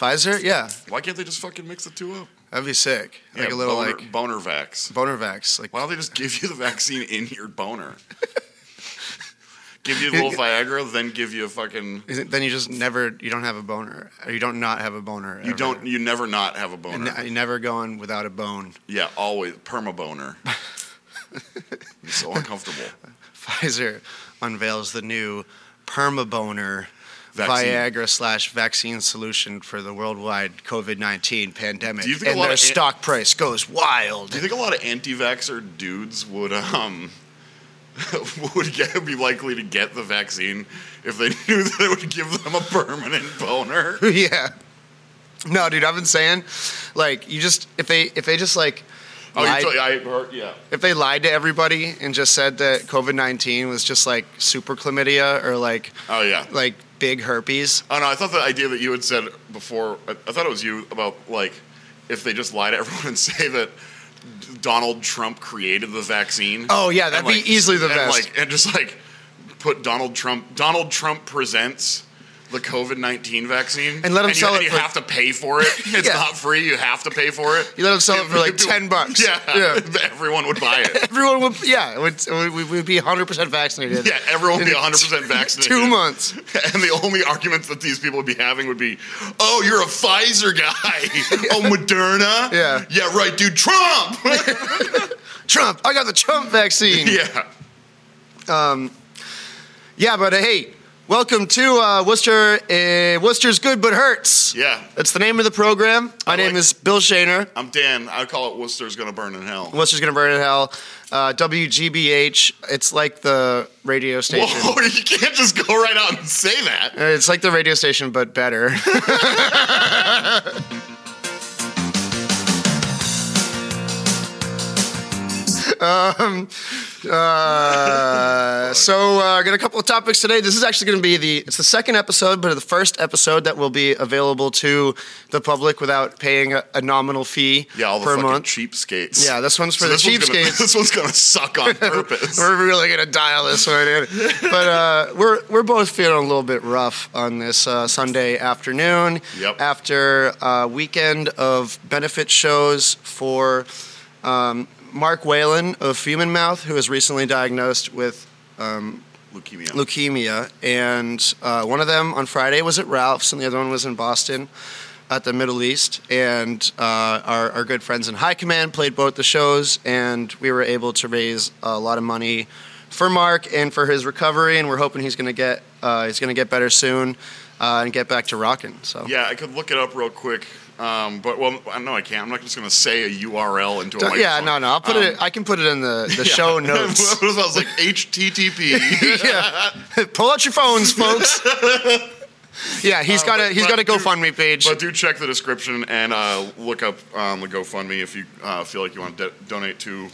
Pfizer, yeah, Why can't they just fucking mix the two up? that'd be sick. Like a little boner, like boner vax. boner vax. Like Why don't they just give you the vaccine in your boner? give you a little Viagra, then give you a fucking. it- then you just never you don't have a boner, or you don't not have a boner. You ever. don't. You never not have a boner. Ne- uh, you never going without a bone. Yeah, always perma boner. So uncomfortable. Pfizer unveils the new permaboner Vaccine. Viagra slash vaccine solution for the worldwide COVID nineteen pandemic, Do you think a lot their of an- stock price goes wild. Do you think a lot of anti-vaxxer dudes would um would get, be likely to get the vaccine if they knew that it would give them a permanent boner? yeah. No, dude, I've been saying, like, you just if they if they just like Oh, lied, you I heard, yeah. if they lied to everybody and just said that COVID nineteen was just like super chlamydia or like Oh yeah. like big herpes. Oh no, I thought the idea that you had said before. I, I thought it was you about like if they just lie to everyone and say that Donald Trump created the vaccine. Oh yeah, that'd and, be like, easily the and, best. Like and just like put Donald Trump. Donald Trump presents the COVID nineteen vaccine, And let 'em you, sell and it you for- have to pay for it. It's Yeah. not free. You have to pay for it. You let them sell it for, like, 10 bucks. Yeah, Yeah. everyone would buy it. Everyone would, yeah, it would, we would be 100% vaccinated. Yeah, everyone would be 100 percent vaccinated. Two months. And the only arguments that these people would be having would be, "Oh, you're a Pfizer guy. oh, Moderna. Yeah. yeah, right, dude. Trump. Trump, I got the Trump vaccine. yeah, Um. Yeah, but hey, welcome to uh, Worcester. Uh, Worcester's Good But Hurts. yeah. That's the name of the program. My I name like- is Bill Shaner. I'm Dan. I call it Worcester's gonna burn in hell. Worcester's Gonna Burn in Hell. Uh, WGBH. It's like the radio station. Whoa, you can't just go right out and say that. Uh, It's like the radio station, but better. um, uh, so uh, I got a couple of topics today. This is actually going to be the it's the second episode, but the first episode that will be available to the public without paying a, a nominal fee Yeah, all the per fucking month. cheapskates. Yeah, this one's for So the this one's gonna- cheapskates. this one's gonna suck on purpose. We're really gonna dial this one in, but uh, we're we're both feeling a little bit rough on this uh, Sunday afternoon. Yep. After a weekend of benefit shows for um, Mark Whelan of Human Mouth, who was recently diagnosed with Leukemia. leukemia, and uh, one of them on Friday was at Ralph's, and the other one was in Boston at the Middle East. And uh, our, our good friends in High Command played both the shows, and we were able to raise a lot of money for Mark and for his recovery. And we're hoping he's going to get uh, he's going to get better soon uh, and get back to rocking. So Yeah, I could look it up real quick. Um, but well, I know I can't. I'm not just gonna say a URL into a Don't- yeah, no, no. I'll put Um, it. I can put it in the, the show notes. I was like HTTP? yeah. Pull out your phones, folks. yeah, he's Uh, got a he's got a but do- GoFundMe page. But do check the description and uh, look up um, the GoFundMe if you uh, feel like you want to de- donate to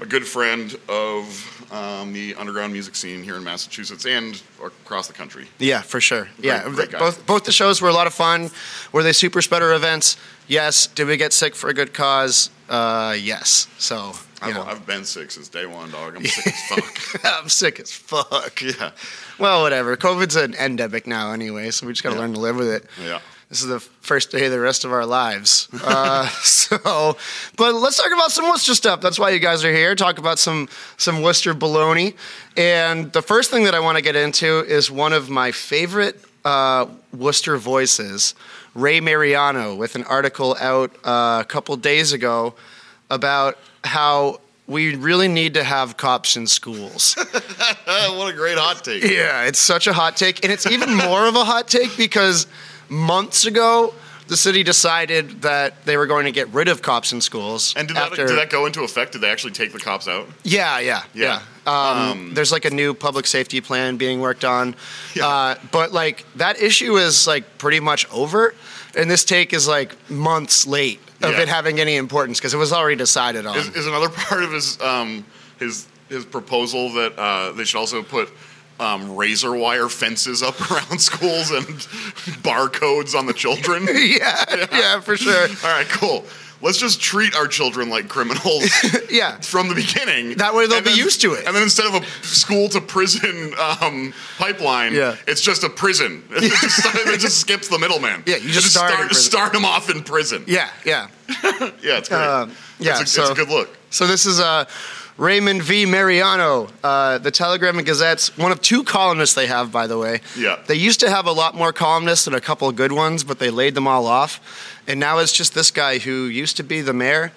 a good friend of um, the underground music scene here in Massachusetts and across the country. Yeah, for sure. yeah, great both both the shows were a lot of fun. Were they super spreader events? Yes. Did we get sick for a good cause? Uh, yes. So I've, I've been sick since day one, dog. I'm sick as fuck. I'm sick as fuck. Yeah, Well, whatever. COVID's an endemic now, anyway, so we just got to Yeah. learn to live with it. yeah. This is the first day of the rest of our lives. Uh, so, but let's talk about some Worcester stuff. That's why you guys are here. Talk about some some Worcester baloney. And the first thing that I want to get into is one of my favorite uh, Worcester voices, Ray Mariano, with an article out uh, a couple days ago about how we really need to have cops in schools. what a great hot take. Yeah, it's such a hot take. And it's even more of a hot take because months ago, the city decided that they were going to get rid of cops in schools. And did that, did that go into effect? Did they actually take the cops out? Yeah, yeah, yeah. Yeah. Um, there's like a new public safety plan being worked on. Yeah. Uh, but like that issue is like pretty much over. And this take is like months late of Yeah. it having any importance because it was already decided on. Is, is another part of his um, his his proposal that uh, they should also put um, razor wire fences up around schools and barcodes on the children? yeah, yeah, for sure. All right, cool. let's just treat our children like criminals Yeah. from the beginning. That way they'll be then- used to it. And then instead of a school to prison um, pipeline, Yeah. it's just a prison. It just, it just skips the middleman. Yeah, you just start in start them off in prison. Yeah, yeah. Yeah, it's great. Um, yeah, it's a, it's a good look. So this is uh, Raymond V. Mariano, uh, the Telegram and Gazette's one of two columnists they have, by the way. Yeah. They used to have a lot more columnists and a couple of good ones, but they laid them all off. And now it's just this guy who used to be the mayor,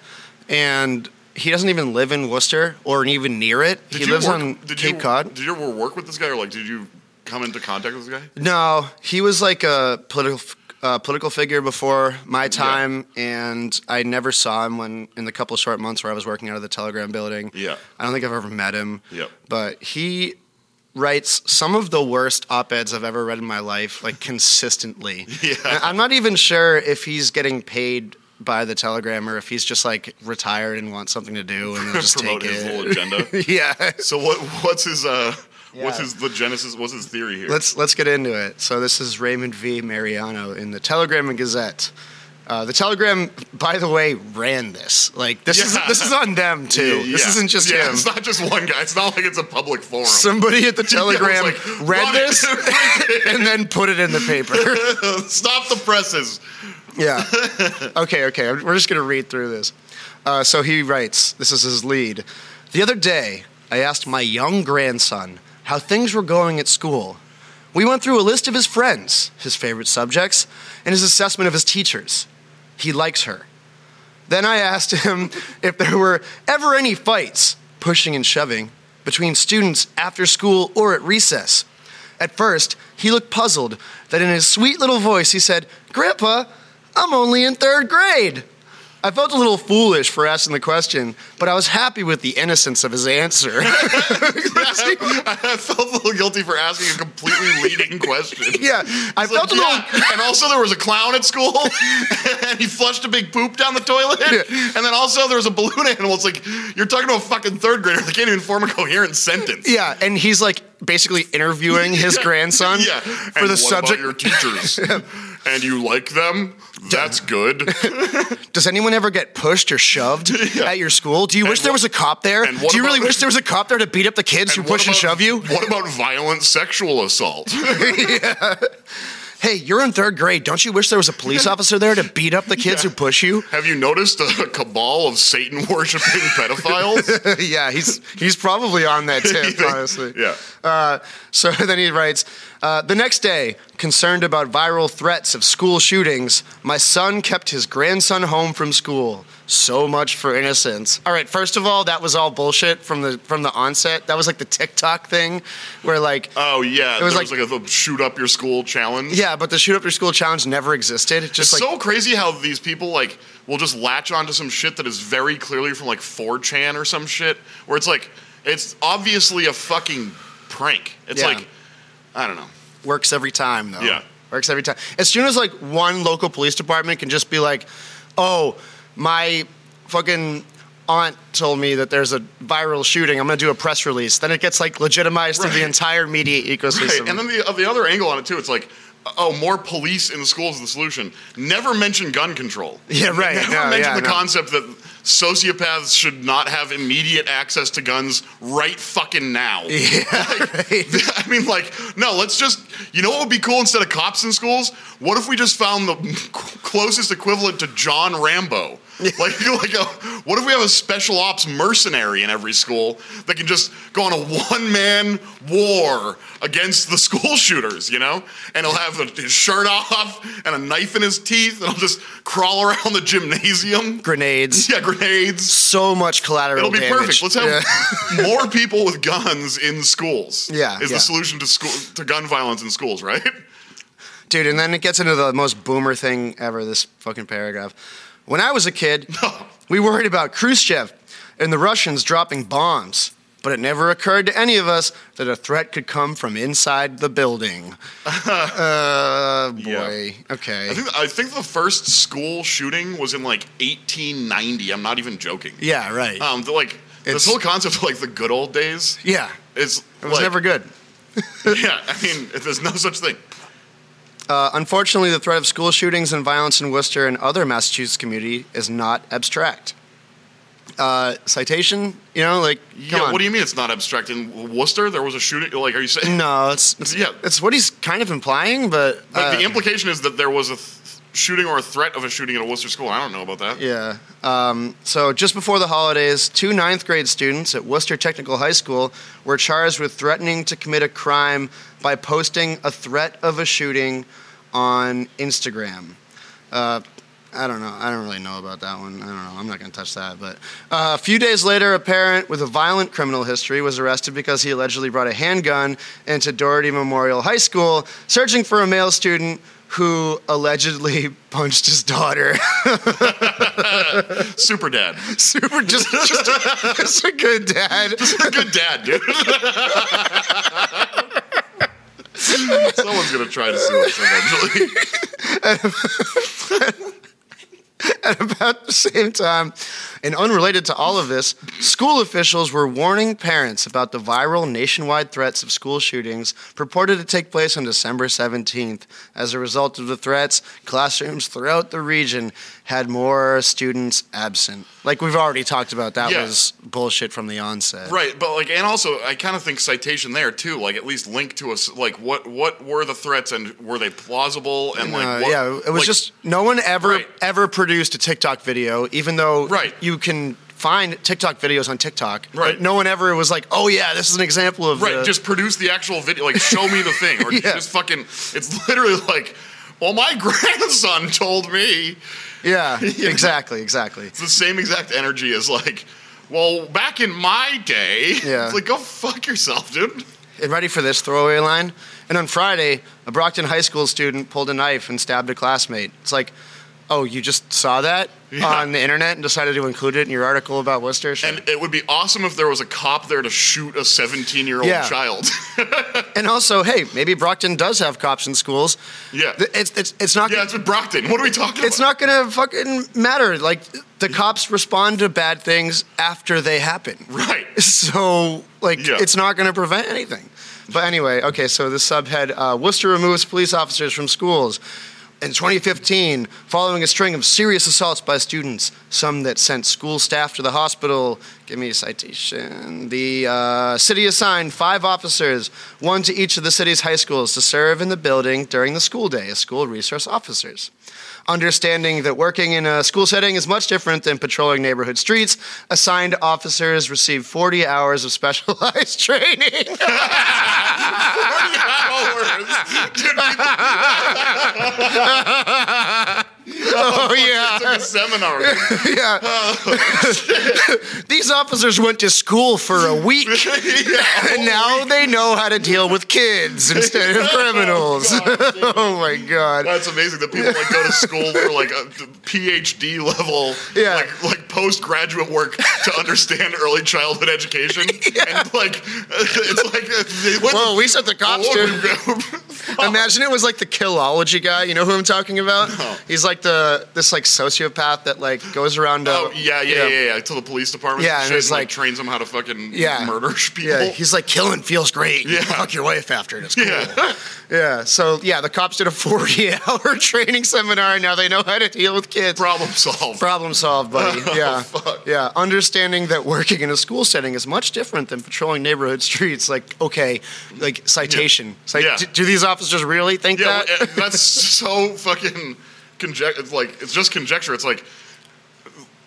and he doesn't even live in Worcester or even near it. Did he lives work- on did Cape you, Cod. Did you ever work with this guy, or like, did you come into contact with this guy? No, he was like a political uh, political figure before my time, and I never saw him when in the couple short months where I was working out of the Telegram building. Yeah. I don't think I've ever met him. Yep. But he writes some of the worst op-eds I've ever read in my life, like consistently. Yeah. And I'm not even sure if he's getting paid by the Telegram or if he's just like retired and wants something to do and just Promote take his it. little agenda. yeah. So what? What's his? Uh, What's his the genesis? What's his theory here? Let's let's get into it. So this is Raymond V. Mariano in the Telegram and Gazette. Uh, the Telegram, by the way, ran this. Like this is this is on them too. Yeah, This isn't just yeah, him. It's not just one guy. It's not like it's a public forum. Somebody at the Telegram like, read this and then put it in the paper. Stop the presses. yeah. Okay. Okay. We're just gonna read through this. Uh, so he writes. This is his lead. The other day, I asked my young grandson how things were going at school. We went through a list of his friends, his favorite subjects, and his assessment of his teachers. He likes her. Then I asked him if there were ever any fights, pushing and shoving, between students after school or at recess. At first, he looked puzzled. Then, in his sweet little voice, he said, Grandpa, I'm only in third grade. I felt a little foolish for asking the question, but I was happy with the innocence of his answer. I felt a little guilty for asking a completely leading question. yeah, I It's felt like, a yeah. little. And also, there was a clown at school, and he flushed a big poop down the toilet. Yeah. And then also, there was a balloon animal. It's like you're talking to a fucking third grader. They can't even form a coherent sentence. Yeah, and he's like basically interviewing his grandson Yeah. for and the subject. About your teachers, and you like them. That's good. Does anyone ever get pushed or shoved Yeah. at your school? Do you wish And there was a cop there? Do you really wish there was a cop there to beat up the kids who push and shove you? What about violent sexual assault? Hey, you're in third grade. Don't you wish there was a police officer there to beat up the kids Yeah. who push you? Have you noticed a cabal of Satan worshipping pedophiles? yeah, he's he's probably on that tip, honestly. Yeah. Uh, so then he writes, uh, the next day, concerned about viral threats of school shootings, my son kept his grandson home from school. So much for innocence. All right, first of all, that was all bullshit from the from the onset. That was like the TikTok thing, where like, Oh yeah, It was there was like, a shoot up your school challenge. yeah, but the shoot up your school challenge never existed. Just It's like, so crazy how these people like will just latch onto some shit that is very clearly from like 4chan or some shit, where it's like it's obviously a fucking prank. It's Yeah. like I don't know. works every time though. Yeah. Works every time. As soon as like one local police department can just be like, "Oh, my fucking aunt told me that there's a viral shooting. I'm going to do a press release." Then it gets like legitimized through the entire media ecosystem. Right. And then the uh, the other angle on it too, it's like. Oh, more police in the schools is the solution. Never mention gun control. Yeah, right. Never No, mention yeah, the no. concept that sociopaths should not have immediate access to guns right fucking now. yeah, right. I mean, like, no, let's just, you know what would be cool instead of cops in schools? What if we just found the closest equivalent to John Rambo? Like, like a, what if we have a special ops mercenary in every school that can just go on a one man war against the school shooters, you know? And he'll have his shirt off and a knife in his teeth, and he'll just crawl around the gymnasium. Grenades. Yeah, grenades. So much collateral It'll be damage. perfect. Let's have Yeah. more people with guns in schools. Yeah, is yeah. the solution to school to gun violence in schools, right? Dude, and then it gets into the most boomer thing ever, this fucking paragraph. When I was a kid, we worried about Khrushchev and the Russians dropping bombs, but it never occurred to any of us that a threat could come from inside the building. uh, boy. Okay. I think I think the first school shooting was in like 1890. I'm not even joking. Yeah, right. Um, the, like It's- this whole concept of like the good old days yeah. is It was like- never good. yeah, I mean, there's no such thing. Uh, unfortunately, the threat of school shootings and violence in Worcester and other Massachusetts community is not abstract. Uh, citation, you know, like come yeah, on. what do you mean it's not abstract? In Worcester, there was a shooting. Like, are you saying? No, it's, it's Yeah. it's what he's kind of implying, but But uh, the implication is that there was a th- shooting or a threat of a shooting at a Worcester school. I don't know about that. Yeah. Um, so just before the holidays, two ninth grade students at Worcester Technical High School were charged with threatening to commit a crime by posting a threat of a shooting on Instagram. Uh, I don't know. I don't really know about that one. I don't know. I'm not going to touch that. But uh, a few days later, a parent with a violent criminal history was arrested because he allegedly brought a handgun into Doherty Memorial High School, searching for a male student who allegedly punched his daughter. Super dad. Super, just, just, just a good dad. Just a good dad, dude. Someone's gonna try to sue us eventually. At about the same time, and unrelated to all of this, school officials were warning parents about the viral nationwide threats of school shootings purported to take place on December 17th. As a result of the threats, classrooms throughout the region had more students absent. Like we've already talked about, that Yeah. was bullshit from the onset. Right, but like, and also, I kind of think citation there too. Like, at least link to us. Like, what what were the threats and were they plausible? And like, Uh, what, yeah, it was like, just no one ever Right. ever produced a TikTok video, even though Right. you can find TikTok videos on TikTok. Right. But no one ever was like, "Oh yeah, this is an example of right. the- just produce the actual video. Like, show me the thing, or Yeah. just fucking. It's literally like, well, my grandson told me. yeah, exactly, exactly." It's the same exact energy as like, well, back in my day. Yeah. It's like, go fuck yourself, dude. And ready for this throwaway line? And on Friday, a Brockton High School student pulled a knife and stabbed a classmate. It's like, oh, you just saw that Yeah. on the internet and decided to include it in your article about Worcester? And it would be awesome if there was a cop there to shoot a 17 year old Yeah. child. And also, hey, maybe Brockton does have cops in schools. Yeah. It's, it's, it's not yeah, it's with Brockton. What are we talking it's about? not gonna fucking matter. Like the cops respond to bad things after they happen. Right. So like Yeah. it's not gonna prevent anything. But anyway, okay. So the subhead: uh, Worcester removes police officers from schools. In 2015, following a string of serious assaults by students, some that sent school staff to the hospital. Give me a citation. The uh, city assigned five officers, one to each of the city's high schools, to serve in the building during the school day as school resource officers. Understanding that working in a school setting is much different than patrolling neighborhood streets, assigned officers receive 40 hours of specialized training. 40 hours. Dude, oh, oh yeah. took a seminar. yeah. Oh, These officers went to school for a week, and now oh, they know how to deal with kids instead of criminals. oh my god. That's amazing that people like go to school for like a PhD level, Yeah. like like postgraduate work to understand early childhood education, and like it's like they Whoa, we sent the cops to. Imagine it was like the killology guy. You know who I'm talking about? No. He's like the this like sociopath that like goes around. To, Oh yeah, yeah, yeah, yeah, To the police department, Yeah, and and shit, and, like, like- trains them how to fucking Yeah. murder people. Yeah, he's like killing feels great. You Yeah. fuck your wife after it. It's cool. Yeah. Yeah. So yeah, the cops did a 40 hour training seminar, and now they know how to deal with kids. problem solved. Problem solved, buddy. Oh, Yeah. Oh, fuck. Yeah. Understanding that working in a school setting is much different than patrolling neighborhood streets. Like, okay, like citation. Like, Yeah. do, do these officers really think yeah, that? well, that's so fucking conjecture. It's like it's just conjecture. It's like.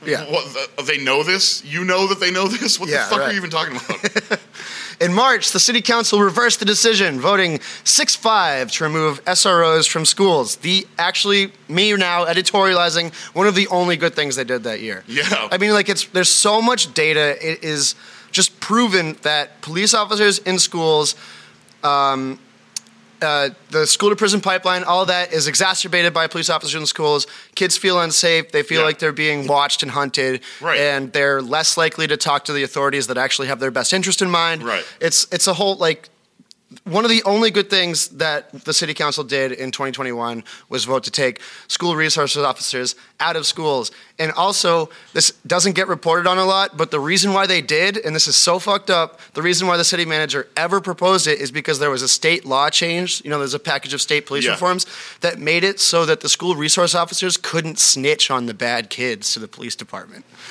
Yeah. What, they know this? You know that they know this? What Yeah, the fuck are you even talking about? In March, the city council reversed the decision, voting 6 5 to remove SROs from schools. The actually, me now editorializing one of the only good things they did that year. Yeah. I mean, like, it's there's so much data. It is just proven that police officers in schools, um, uh, the school to prison pipeline, all that is exacerbated by police officers in schools. Kids feel unsafe. They feel Yeah. like they're being watched and hunted. Right. And they're less likely to talk to the authorities that actually have their best interest in mind. Right. It's it's a whole like one of the only good things that the city council did in 2021 was vote to take school resources officers out of schools. And also, this doesn't get reported on a lot, but the reason why they did, and this is so fucked up, the reason why the city manager ever proposed it is because there was a state law change. You know, there's a package of state police Yeah. reforms that made it so that the school resource officers couldn't snitch on the bad kids to the police department.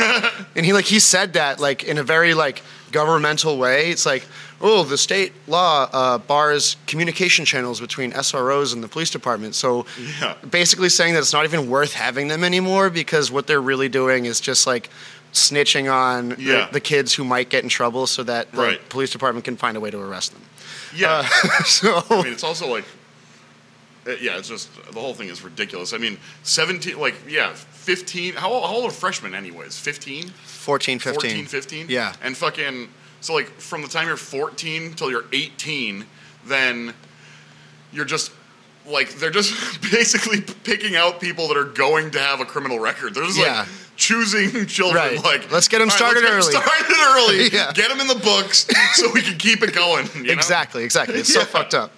and he like he said that like in a very like governmental way. It's like, oh, the state law uh, bars communication channels between SROs and the police department. So Yeah. basically saying that it's not even worth having them anymore because what they're really doing is just like snitching on the- Yeah. the, kids who might get in trouble so that the Right. police department can find a way to arrest them. Yeah. so I mean, it's also like, uh, yeah, it's just the whole thing is ridiculous. I mean, seventeen, like, yeah, fifteen. How, old- how old are freshmen, anyways? 15? 14, 15. 14, 15? Yeah. And fucking, so like from the time you're 14 till you're 18, then you're just like, they're just basically picking out people that are going to have a criminal record. They're just Yeah. like choosing children. Right. Like, Let's get them started let's early." get 'em started early. Yeah. Get them in the books so we can keep it going. you know? Exactly, exactly. It's so fucked up.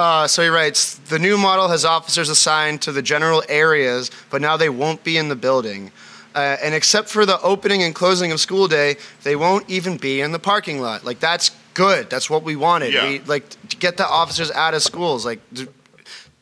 Uh, so he writes The new model has officers assigned to the general areas, but now they won't be in the building. Uh, and except for the opening and closing of school day, they won't even be in the parking lot. Like, that's good. That's what we wanted. Yeah. We, like, to get the officers out of schools. Like, d-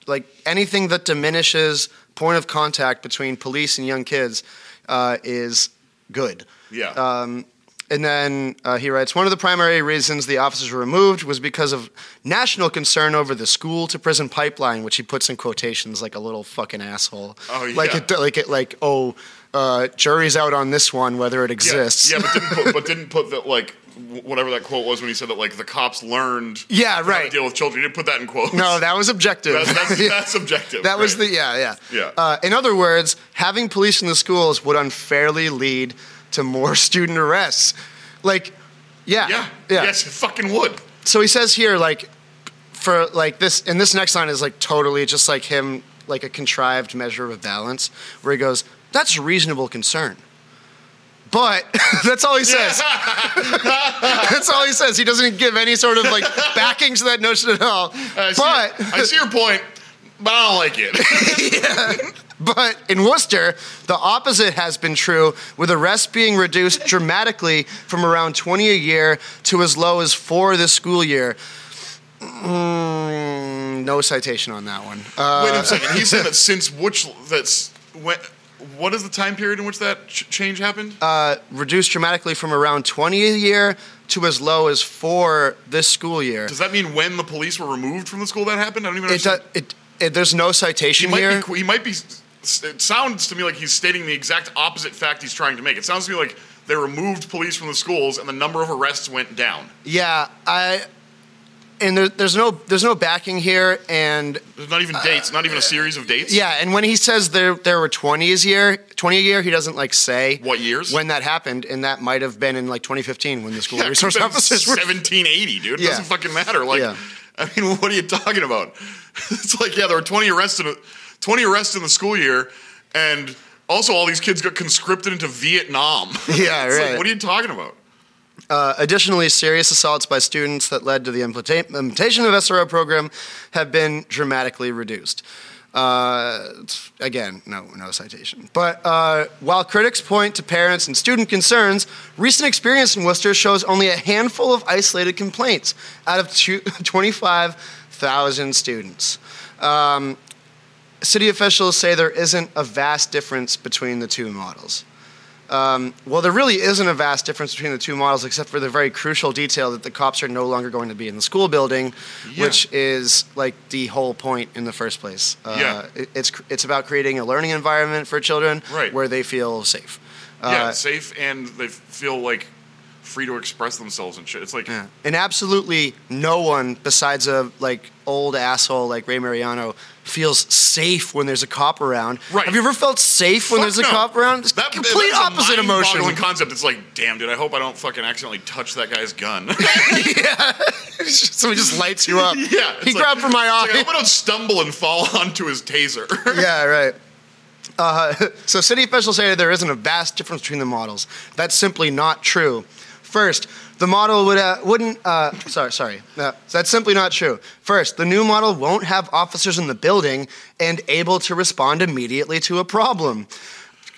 like anything that diminishes point of contact between police and young kids uh, is good. Yeah. Um, and then uh, he writes One of the primary reasons the officers were removed was because of national concern over the school to prison pipeline, which he puts in quotations like a little fucking asshole. Oh, Like, it, like, it, like oh, uh, jury's out on this one, whether it exists. Yeah, yeah but didn't put, but didn't put that like whatever that quote was when he said that like the cops learned Yeah, how to right. deal with children. You didn't put that in quotes. No, that was objective. that's that's, Yeah. that's subjective. That was the yeah yeah Yeah. Uh, in other words, having police in the schools would unfairly lead to more student arrests. Like, yeah, yeah yeah. yes it fucking would. So he says here, like, for like this, and this next line is like totally just like him, like a contrived measure of a balance, where he goes, "That's a reasonable concern." But that's all he says. that's all he says. He doesn't give any sort of like backing to that notion at all. I see, but I see your point, but I don't like it. But in Worcester, the opposite has been true, with arrests being reduced dramatically from around 20 a year to as low as four this school year. Mm, no citation on that one. Uh, Wait a second. He said that since which that's when. What is the time period in which that ch- change happened? uh, reduced dramatically from around 20 a year to as low as four this school year. Does that mean when the police were removed from the school that happened? I don't even It, understand. do- it, Eh, there's no he citation might here. be. He might be. It sounds to me like he's stating the exact opposite fact he's trying to make. It sounds to me like they removed police from the schools and the number of arrests went down. Yeah, I. And there, there's no there's no backing here, and There's not even uh, dates, not even a series of dates. Yeah, and when he says there there were 20 a year, 20 a year, he doesn't like say What years? when that happened, and that might have been in like 2015 when the school Yeah, resource officers were. 1780, dude. It Yeah. doesn't fucking matter. Like, Yeah. I mean, what are you talking about? It's like, yeah, there were 20 arrests in a, 20 arrests in the school year, and also all these kids got conscripted into Vietnam. Yeah, It's like, right. what are you talking about? Uh, additionally, serious assaults by students that led to the implementation of SRO program have been dramatically reduced. Uh, again, no, no citation. But uh, while critics point to parents and student concerns, recent experience in Worcester shows only a handful of isolated complaints out of two- 25,000 students. Um, city officials say there isn't a vast difference between the two models. Um, well, there really isn't a vast difference between the two models, except for the very crucial detail that the cops are no longer going to be in the school building, Yeah. which is like the whole point in the first place. Uh, Yeah. it- it's it's about creating a learning environment for children Right. where they feel safe. yeah, Uh, safe and they feel like free to express themselves and shit. It's like, Yeah. And absolutely no one besides a like old asshole like Ray Mariano feels safe when there's a cop around. Right. Have you ever felt safe when fuck there's a no. cop around? It's That- complete that is a opposite emotion. concept. It's like, damn, dude, I hope I don't fucking accidentally touch that guy's gun. so he just lights you up. yeah. He like- grabbed for my eye. like, I hope I don't stumble and fall onto his taser. yeah, right. Uh, so city officials say there isn't a vast difference between the models. That's simply not true. First, the model would uh, wouldn't. Uh, sorry, sorry. No, that's simply not true. First, the new model won't have officers in the building and able to respond immediately to a problem.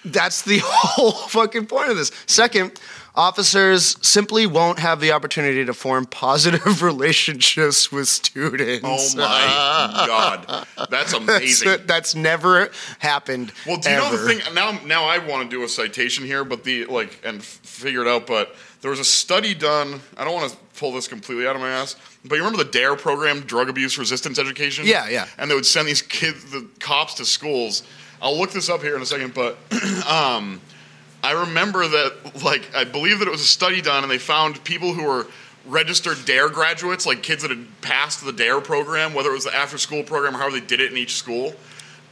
That's the whole fucking point of this. Second, officers simply won't have the opportunity to form positive relationships with students. Oh my god, that's That's, amazing. that's never happened. Well, do you know the thing? Now, now I want to do a citation here, but the like and f- figure it out. But there was a study done. I don't want to pull this completely out of my ass, but you remember the DARE program, drug abuse resistance education? Yeah, yeah. And they would send these kids, the cops, to schools. I'll look this up here in a second, but um, I remember that, like, I believe that it was a study done, and they found people who were registered DARE graduates, like kids that had passed the DARE program, whether it was the after school program or however they did it in each school,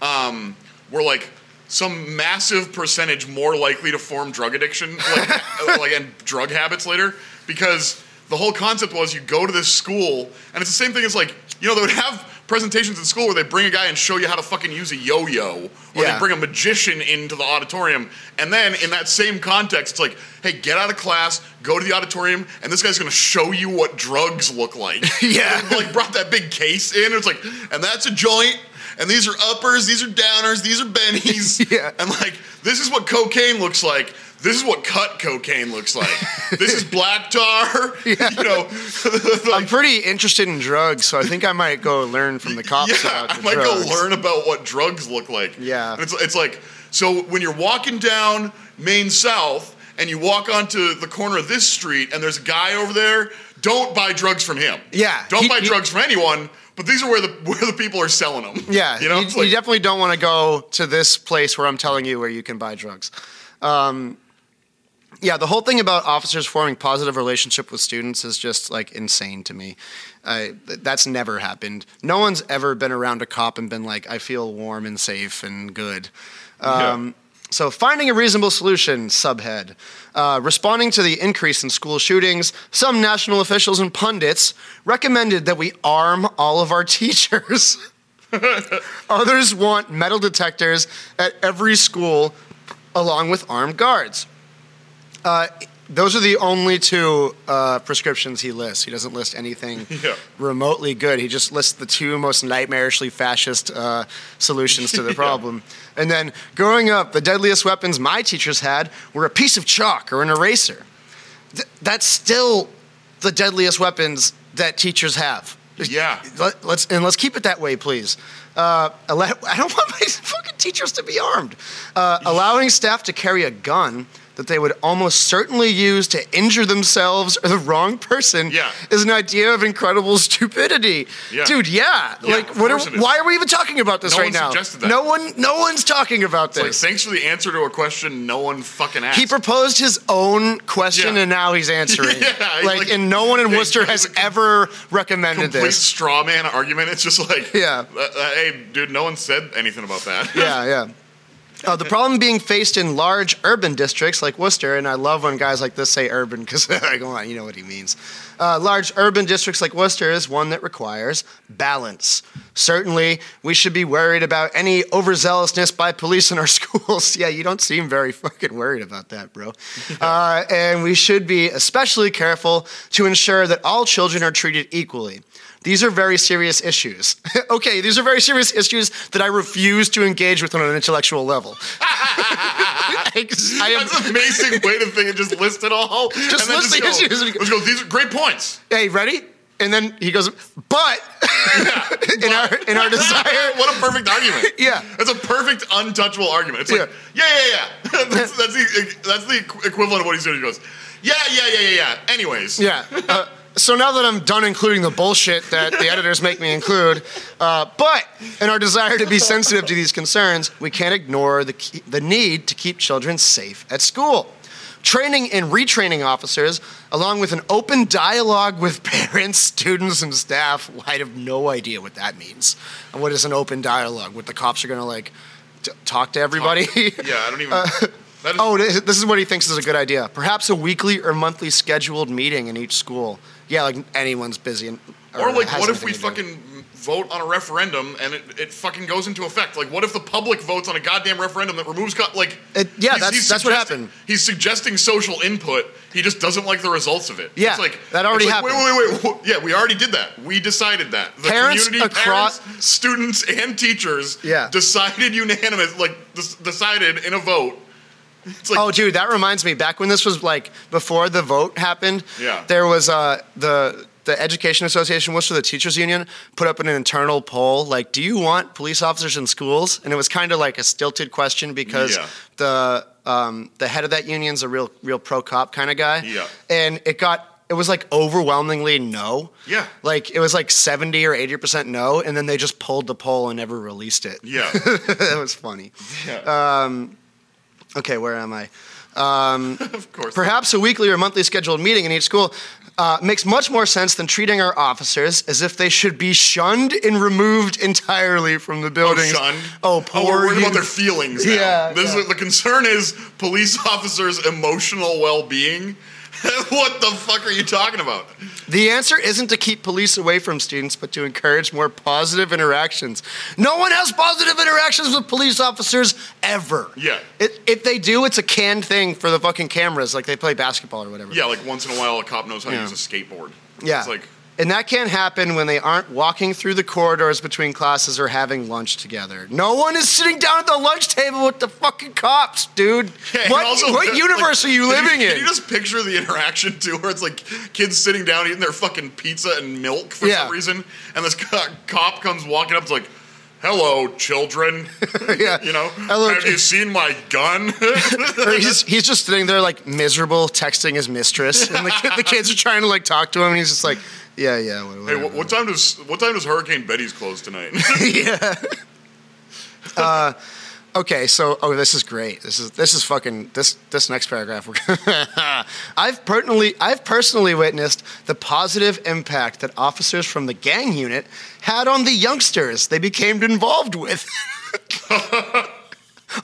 um, were like some massive percentage more likely to form drug addiction, like, uh, like and drug habits later, because the whole concept was you go to this school, and it's the same thing as like you know they would have presentations in school where they bring a guy and show you how to fucking use a yo-yo, or Yeah. they bring a magician into the auditorium, and then in that same context, it's like, hey, get out of class, go to the auditorium, and this guy's gonna show you what drugs look like. Yeah. Like brought that big case in. It's like, and that's a joint. And these are uppers, these are downers, these are bennies. Yeah. And like, this is what cocaine looks like. This is what cut cocaine looks like. this is black tar. You know, I'm pretty interested in drugs, so I think I might go learn from the cops yeah, I might drugs. go learn about what drugs look like. Yeah. And it's, it's like, so when you're walking down Main South and you walk onto the corner of this street and there's a guy over there, don't buy drugs from him. Yeah, Don't he- buy he- drugs from anyone, but these are where the where the people are selling them. Yeah, You know, you, like, you definitely don't want to go to this place where I'm telling you where you can buy drugs. Um, yeah, the whole thing about officers forming positive relationship with students is just like insane to me. I, th- that's never happened. No one's ever been around a cop and been like, "I feel warm and safe and good." Um, So, finding a reasonable solution, subhead. Uh, responding to the increase in school shootings, some national officials and pundits recommended that we arm all of our teachers. Others want metal detectors at every school, along with armed guards. Uh, those are the only two uh, prescriptions he lists. He doesn't list anything Yeah. remotely good. He just lists the two most nightmarishly fascist uh, solutions to the Yeah. And then, growing up, the deadliest weapons my teachers had were a piece of chalk or an eraser. Th- that's still the deadliest weapons that teachers have. Yeah. Let, us and let's keep it that way, please. Uh, I don't want my fucking teachers to be armed. Uh, allowing staff to carry a gun that they would almost certainly use to injure themselves or the wrong person Yeah. is an idea of incredible stupidity. Yeah. Dude, yeah. Yeah, like, what are, course it is. why are we even talking about this No right one now? suggested that. No one, no one's talking about It's like, this. thanks for the answer to a question no one fucking asked. he proposed his own question and now he's answering. Yeah, like, like- and no one in Worcester has ever recommended complete this. straw man argument. It's just like, Yeah. uh, uh, hey, dude, no one said anything about that. yeah, yeah. Uh, the problem being faced in large urban districts like Worcester, and I love when guys like this say urban because I go on, you know what he means. Uh, large urban districts like Worcester is one that requires balance. Certainly, we should be worried about any overzealousness by police in our schools. yeah, you don't seem very fucking worried about that, bro. Uh, and we should be especially careful to ensure that all children are treated equally. These are very serious issues. okay, these are very serious issues that I refuse to engage with on an intellectual level. I, I am, That's an amazing way to think and just list it all. Just list the go, issues. Let's go. These are great points. hey, ready? And then he goes, but yeah, in our in our desire, what a perfect argument. Yeah. That's a perfect untouchable argument. It's like, yeah, yeah, yeah. that's, that's the that's the equivalent of what he's doing. He goes, yeah, yeah, yeah, yeah, yeah. Anyways, yeah. Uh, so now that I'm done including the bullshit that the editors make me include, uh, but in our desire to be sensitive to these concerns, we can't ignore the, key, the need to keep children safe at school. Training and retraining officers, along with an open dialogue with parents, students, and staff. I have no idea what that means. And what is an open dialogue? What the cops are going to like t- talk to everybody? yeah, I don't even. that is, Oh, this is what he thinks is a good idea. Perhaps a weekly or monthly scheduled meeting in each school. Yeah, like anyone's busy. And, or like, what if we anything to do. fucking vote on a referendum and it, it fucking goes into effect. Like, what if the public votes on a goddamn referendum that removes co- like? It- yeah, that's- that's what happened. He's suggesting social input. He just doesn't like the results of it. Yeah, it's like that already like, happened. Wait, wait, wait, wait. Yeah, we already did that. We decided that. The Parents community, across- parents, students, and teachers Yeah. decided unanimous, like decided in a vote. Like Oh, dude, that reminds me. Back when this was like before the vote happened, Yeah. there was uh, the the Education Association, Worcester, the teachers union, put up an internal poll like, "Do you want police officers in schools?" And it was kind of like a stilted question because Yeah. the um, the head of that union's a real real pro cop kind of guy. Yeah. and it got. It was like overwhelmingly no. Yeah. Like it was like 70 or 80% no, and then they just pulled the poll and never released it. yeah, that was funny. yeah. Okay, where am I? of course. Perhaps a weekly or monthly scheduled meeting in each school uh, makes much more sense than treating our officers as if they should be shunned and removed entirely from the Oh, shunned. Oh, poor Oh, we're worried about their feelings. Now. Yeah, This yeah. Is, the concern is police officers' emotional well-being. what the fuck are you talking about? The answer isn't to keep police away from students, but to encourage more positive interactions. No one has positive interactions with police officers ever. Yeah. It, if they do, it's a canned thing for the fucking cameras, like they play basketball or whatever. Yeah, like once in a while, a cop knows how Yeah. to use a skateboard. Yeah. It's like, and that can't happen when they aren't walking through the corridors between classes or having lunch together. No one is sitting down at the lunch table with the fucking cops, dude. Yeah, what also, what like, universe are you can living Can in? you just picture the interaction too, where it's like kids sitting down eating their fucking pizza and milk for Yeah. some reason, and this co- cop comes walking up, it's like, "Hello, children. yeah. you know, Hello, have you seen my gun?" He's, he's just sitting there like miserable texting his mistress and the, the kids are trying to like talk to him and he's just like yeah yeah what, hey, what, what time does what time does Hurricane Betty's close tonight? yeah. Uh, okay so oh this is great. This is this is fucking this this next paragraph i've personally i've personally witnessed the positive impact that officers from the gang unit had on the youngsters they became involved with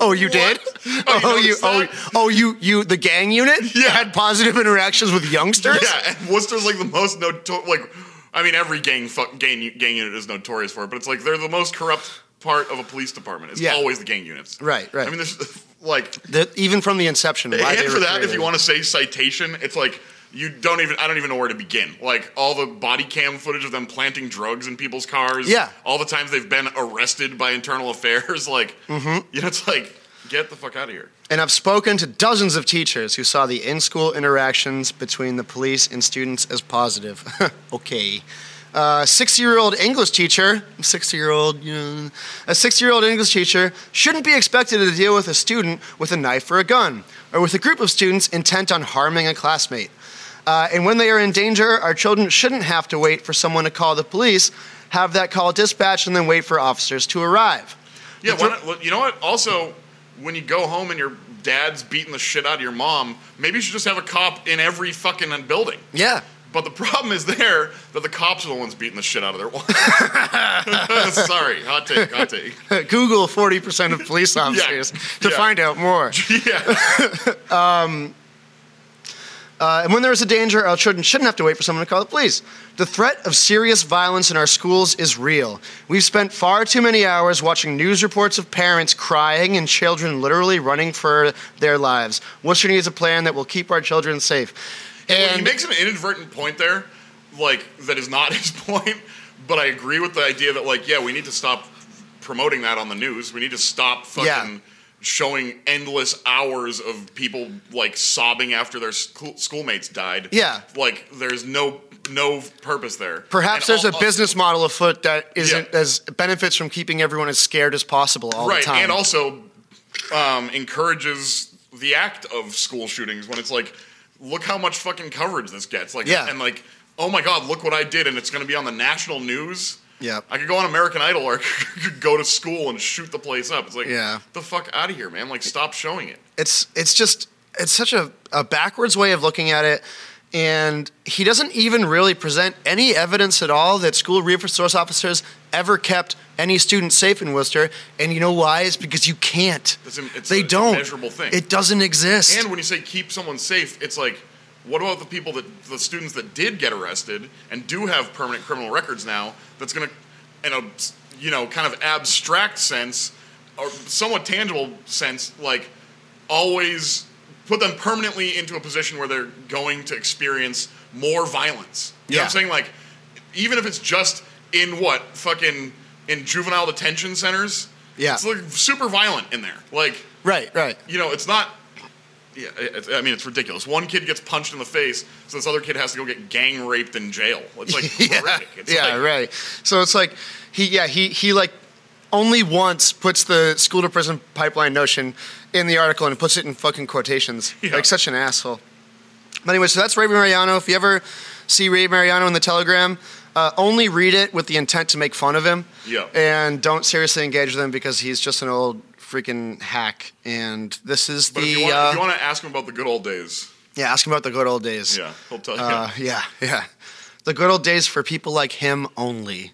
Oh, you did? Oh, you Oh, you, oh, that? oh, you, you, the gang unit Yeah. had positive interactions with youngsters. Yeah, and Worcester's like the most notorious. Like, I mean, every gang fuck, gang gang unit is notorious for it, but it's like they're the most corrupt part of a police department. It's Yeah. always the gang units. Right, right. I mean, there's like, The- even from the inception. And for that, if you want to say citation, it's like you don't even. I don't even know where to begin. Like all the body cam footage of them planting drugs in people's cars. Yeah. All the times they've been arrested by internal affairs. Like, Mm-hmm. you know, it's like get the fuck out of here. And I've spoken to dozens of teachers who saw the in school interactions between the police and students as positive. okay. A 60 year old English teacher, 60 year old, you know, a 60 year old English teacher shouldn't be expected to deal with a student with a knife or a gun, or with a group of students intent on harming a classmate. Uh, and when they are in danger, our children shouldn't have to wait for someone to call the police, have that call dispatched, and then wait for officers to arrive. Yeah, why not, you know what? Also, when you go home and your dad's beating the shit out of your mom, maybe you should just have a cop in every fucking building. Yeah. But the problem is there that the cops are the ones beating the shit out of their wives. Sorry, hot take, hot take. Google 40% of police officers to yeah. find out more. Yeah, Uh, and when there is a danger, our children shouldn't have to wait for someone to call the police. The threat of serious violence in our schools is real. We've spent far too many hours watching news reports of parents crying and children literally running for their lives. Worcester needs a plan that will keep our children safe. Well, he And makes an inadvertent point there, like that is not his point. But I agree with the idea that, like, yeah, we need to stop promoting that on the news. We need to stop fucking Yeah. Showing endless hours of people like sobbing after their school- schoolmates died. Yeah. like there's no no purpose there. perhaps And there's a al- business model afoot that isn't Yeah. as benefits from keeping everyone as scared as possible all right, the time. and also um, encourages the act of school shootings when it's like, look how much fucking coverage this gets. Like, Yeah. and like, oh my god, look what I did, and it's going to be on the national news. Yep. I could go on American Idol or I could go to school and shoot the place up. It's like, Yeah. the fuck out of here, man. Like, stop showing it. it's it's just it's such a, a backwards way of looking at it and he doesn't even really present any evidence at all that school resource officers ever kept any student safe in Worcester and you know why it's because you can't It's a- it's they a don't measurable thing. it doesn't exist And when you say keep someone safe, it's like, what about the people that the students that did get arrested and do have permanent criminal records now? That's gonna in a you know kind of abstract sense or somewhat tangible sense, like always put them permanently into a position where they're going to experience more violence. You know what I'm saying? Like, even if it's just in what fucking in juvenile detention centers. Yeah. it's like super violent in there. Like, Right, right. you know, it's not. Yeah, I mean, it's ridiculous. One kid gets punched in the face, so this other kid has to go get gang raped in jail. It's like yeah, horrific. It's yeah, like, right. So it's like he, yeah, he he like only once puts the school to prison pipeline notion in the article and puts it in fucking quotations. Yeah. Like such an asshole. But anyway, so that's Ray Mariano. If you ever see Ray Mariano in the Telegram, uh, only read it with the intent to make fun of him. Yeah. And don't seriously engage with him because he's just an old freaking hack. And this is But the if you, want, uh, if you want to ask him about the good old days, yeah. Ask him about the good old days. yeah, he'll tell you. Uh, yeah, yeah. The good old days for people like him only.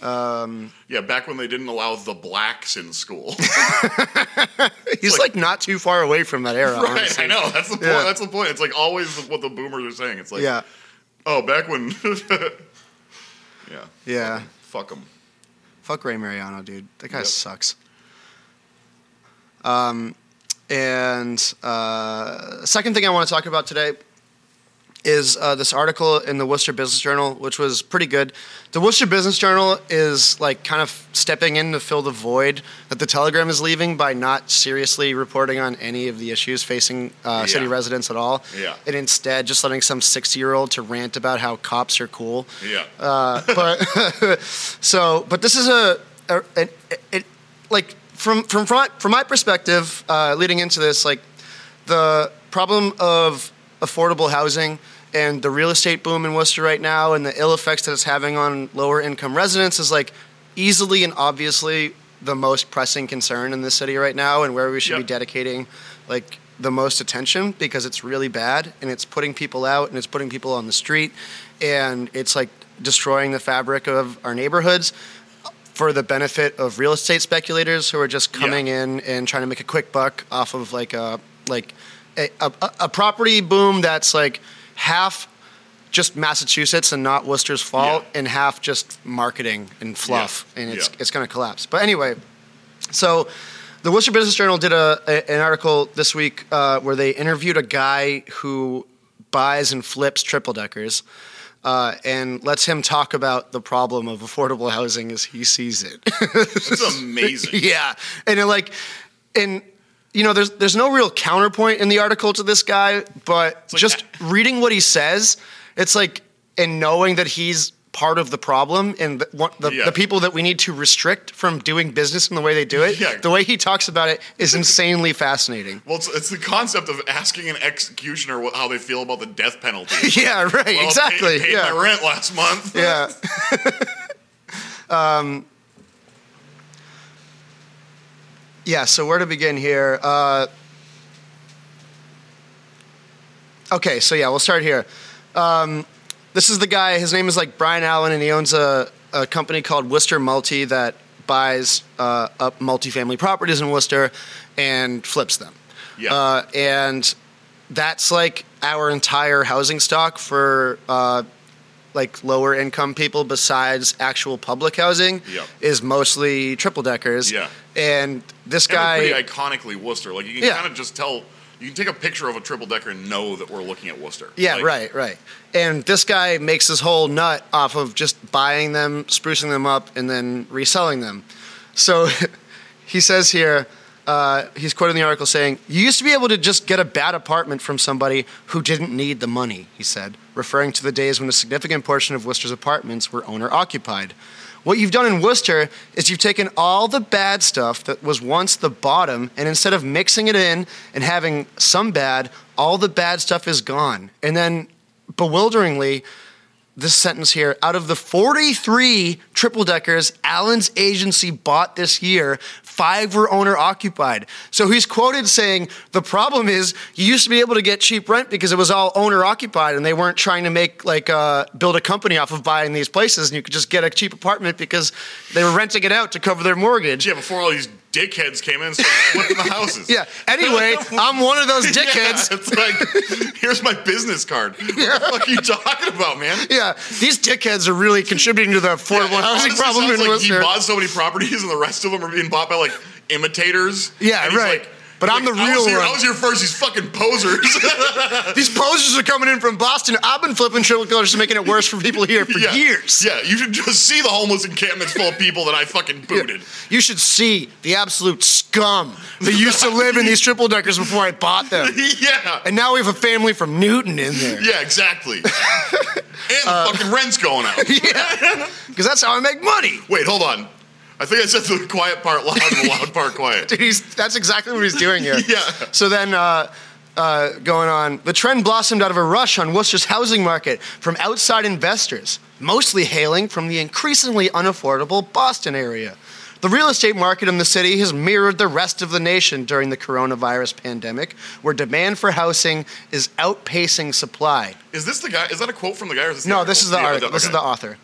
Um, yeah, back when they didn't allow the blacks in school. he's like, not too far away from that era. right, honestly. I know. That's the point. Yeah. That's the point. It's like always what the boomers are saying. It's like, Yeah, oh, back when. yeah. yeah. Fuck them. Fuck Ray Mariano, dude. That guy Yep. sucks. Um, and uh, second thing I want to talk about today is uh, this article in the Worcester Business Journal, which was pretty good. The Worcester Business Journal is like kind of stepping in to fill the void that the Telegram is leaving by not seriously reporting on any of the issues facing uh, city residents at all, Yeah. and instead just letting some sixty-year-old to rant about how cops are cool. Yeah. Uh, but so, but this is a, a it, it, like from from from my, from my perspective, uh, leading into this, like the problem of affordable housing and the real estate boom in Worcester right now, and the ill effects that it's having on lower income residents is like easily and obviously the most pressing concern in this city right now, and where we should be dedicating like the most attention because it's really bad and it's putting people out and it's putting people on the street and it's like destroying the fabric of our neighborhoods for the benefit of real estate speculators who are just coming in and trying to make a quick buck off of like a like a, a, a property boom that's like half just Massachusetts and not Worcester's fault, Yeah. and half just marketing and fluff, Yeah. and it's Yeah. it's going to collapse. But anyway, so the Worcester Business Journal did a, a- an article this week uh, where they interviewed a guy who buys and flips triple deckers. Uh, and lets him talk about the problem of affordable housing as he sees it. It's amazing. yeah, and it, like, and you know, there's there's no real counterpoint in the article to this guy, but like just a- reading what he says, it's like, and knowing that he's part of the problem and the, the, Yeah. the people that we need to restrict from doing business in the way they do it. Yeah. The way he talks about it is insanely fascinating. Well, it's, it's the concept of asking an executioner what, how they feel about the death penalty. Yeah, right. Well, I exactly. Paid, paid yeah. my rent last month. Yeah. um, yeah, so where to begin here? Uh, okay, so yeah, we'll start here. Um, this is the guy, his name is like Brian Allen, and he owns a, a company called Worcester Multi that buys uh, up multifamily properties in Worcester and flips them. Yeah. Uh, and that's like our entire housing stock for uh, like lower income people besides actual public housing Yep. is mostly triple deckers. Yeah. And this And guy pretty iconically Worcester. Like you can Yeah. kind of just tell. You can take a picture of a triple decker and know that we're looking at Worcester. Yeah, Like, right, right. And this guy makes his whole nut off of just buying them, sprucing them up, and then reselling them. So he says here, uh, he's quoting the article saying, You used to be able to just get a bad apartment from somebody who didn't need the money, he said, referring to the days when a significant portion of Worcester's apartments were owner occupied. What you've done in Worcester is you've taken all the bad stuff that was once the bottom, and instead of mixing it in and having some bad, all the bad stuff is gone. And then, bewilderingly, this sentence here out of the 43 triple deckers Allen's agency bought this year, five were owner occupied. So he's quoted saying, The problem is you used to be able to get cheap rent because it was all owner occupied and they weren't trying to make like uh, build a company off of buying these places and you could just get a cheap apartment because they were renting it out to cover their mortgage. Yeah, before all these dickheads came in and started flipping the houses. Yeah. Anyway, I'm one of those dickheads. Yeah, it's like, here's my business card. What the fuck are you talking about, man? Yeah, these dickheads are really contributing to the affordable Yeah, housing problem in like he bought so many properties, and the rest of them are being bought by like imitators. Yeah, right. But I'm the I real was here, one." I was here first. These fucking posers. These posers are coming in from Boston. I've been flipping triple colors and making it worse for people here for yeah. years. Yeah, you should just see the homeless encampments full of people that I fucking booted. You should see the absolute scum that used to live in these triple deckers before I bought them. yeah. And now we have a family from Newton in there. Yeah, exactly. and the Uh, fucking rent's going out. Yeah. Because that's how I make money. Wait, hold on. I think I said the quiet part loud and the loud part quiet. Dude, he's, that's exactly what he's doing here. Yeah. So then, uh, uh, going on, the trend blossomed out of a rush on Worcester's housing market from outside investors, mostly hailing from the increasingly unaffordable Boston area. The real estate market in the city has mirrored the rest of the nation during the coronavirus pandemic, where demand for housing is outpacing supply. Is this the guy? Is that a quote from the guy? Or is this No, article? this is the Yeah, article. This is the author.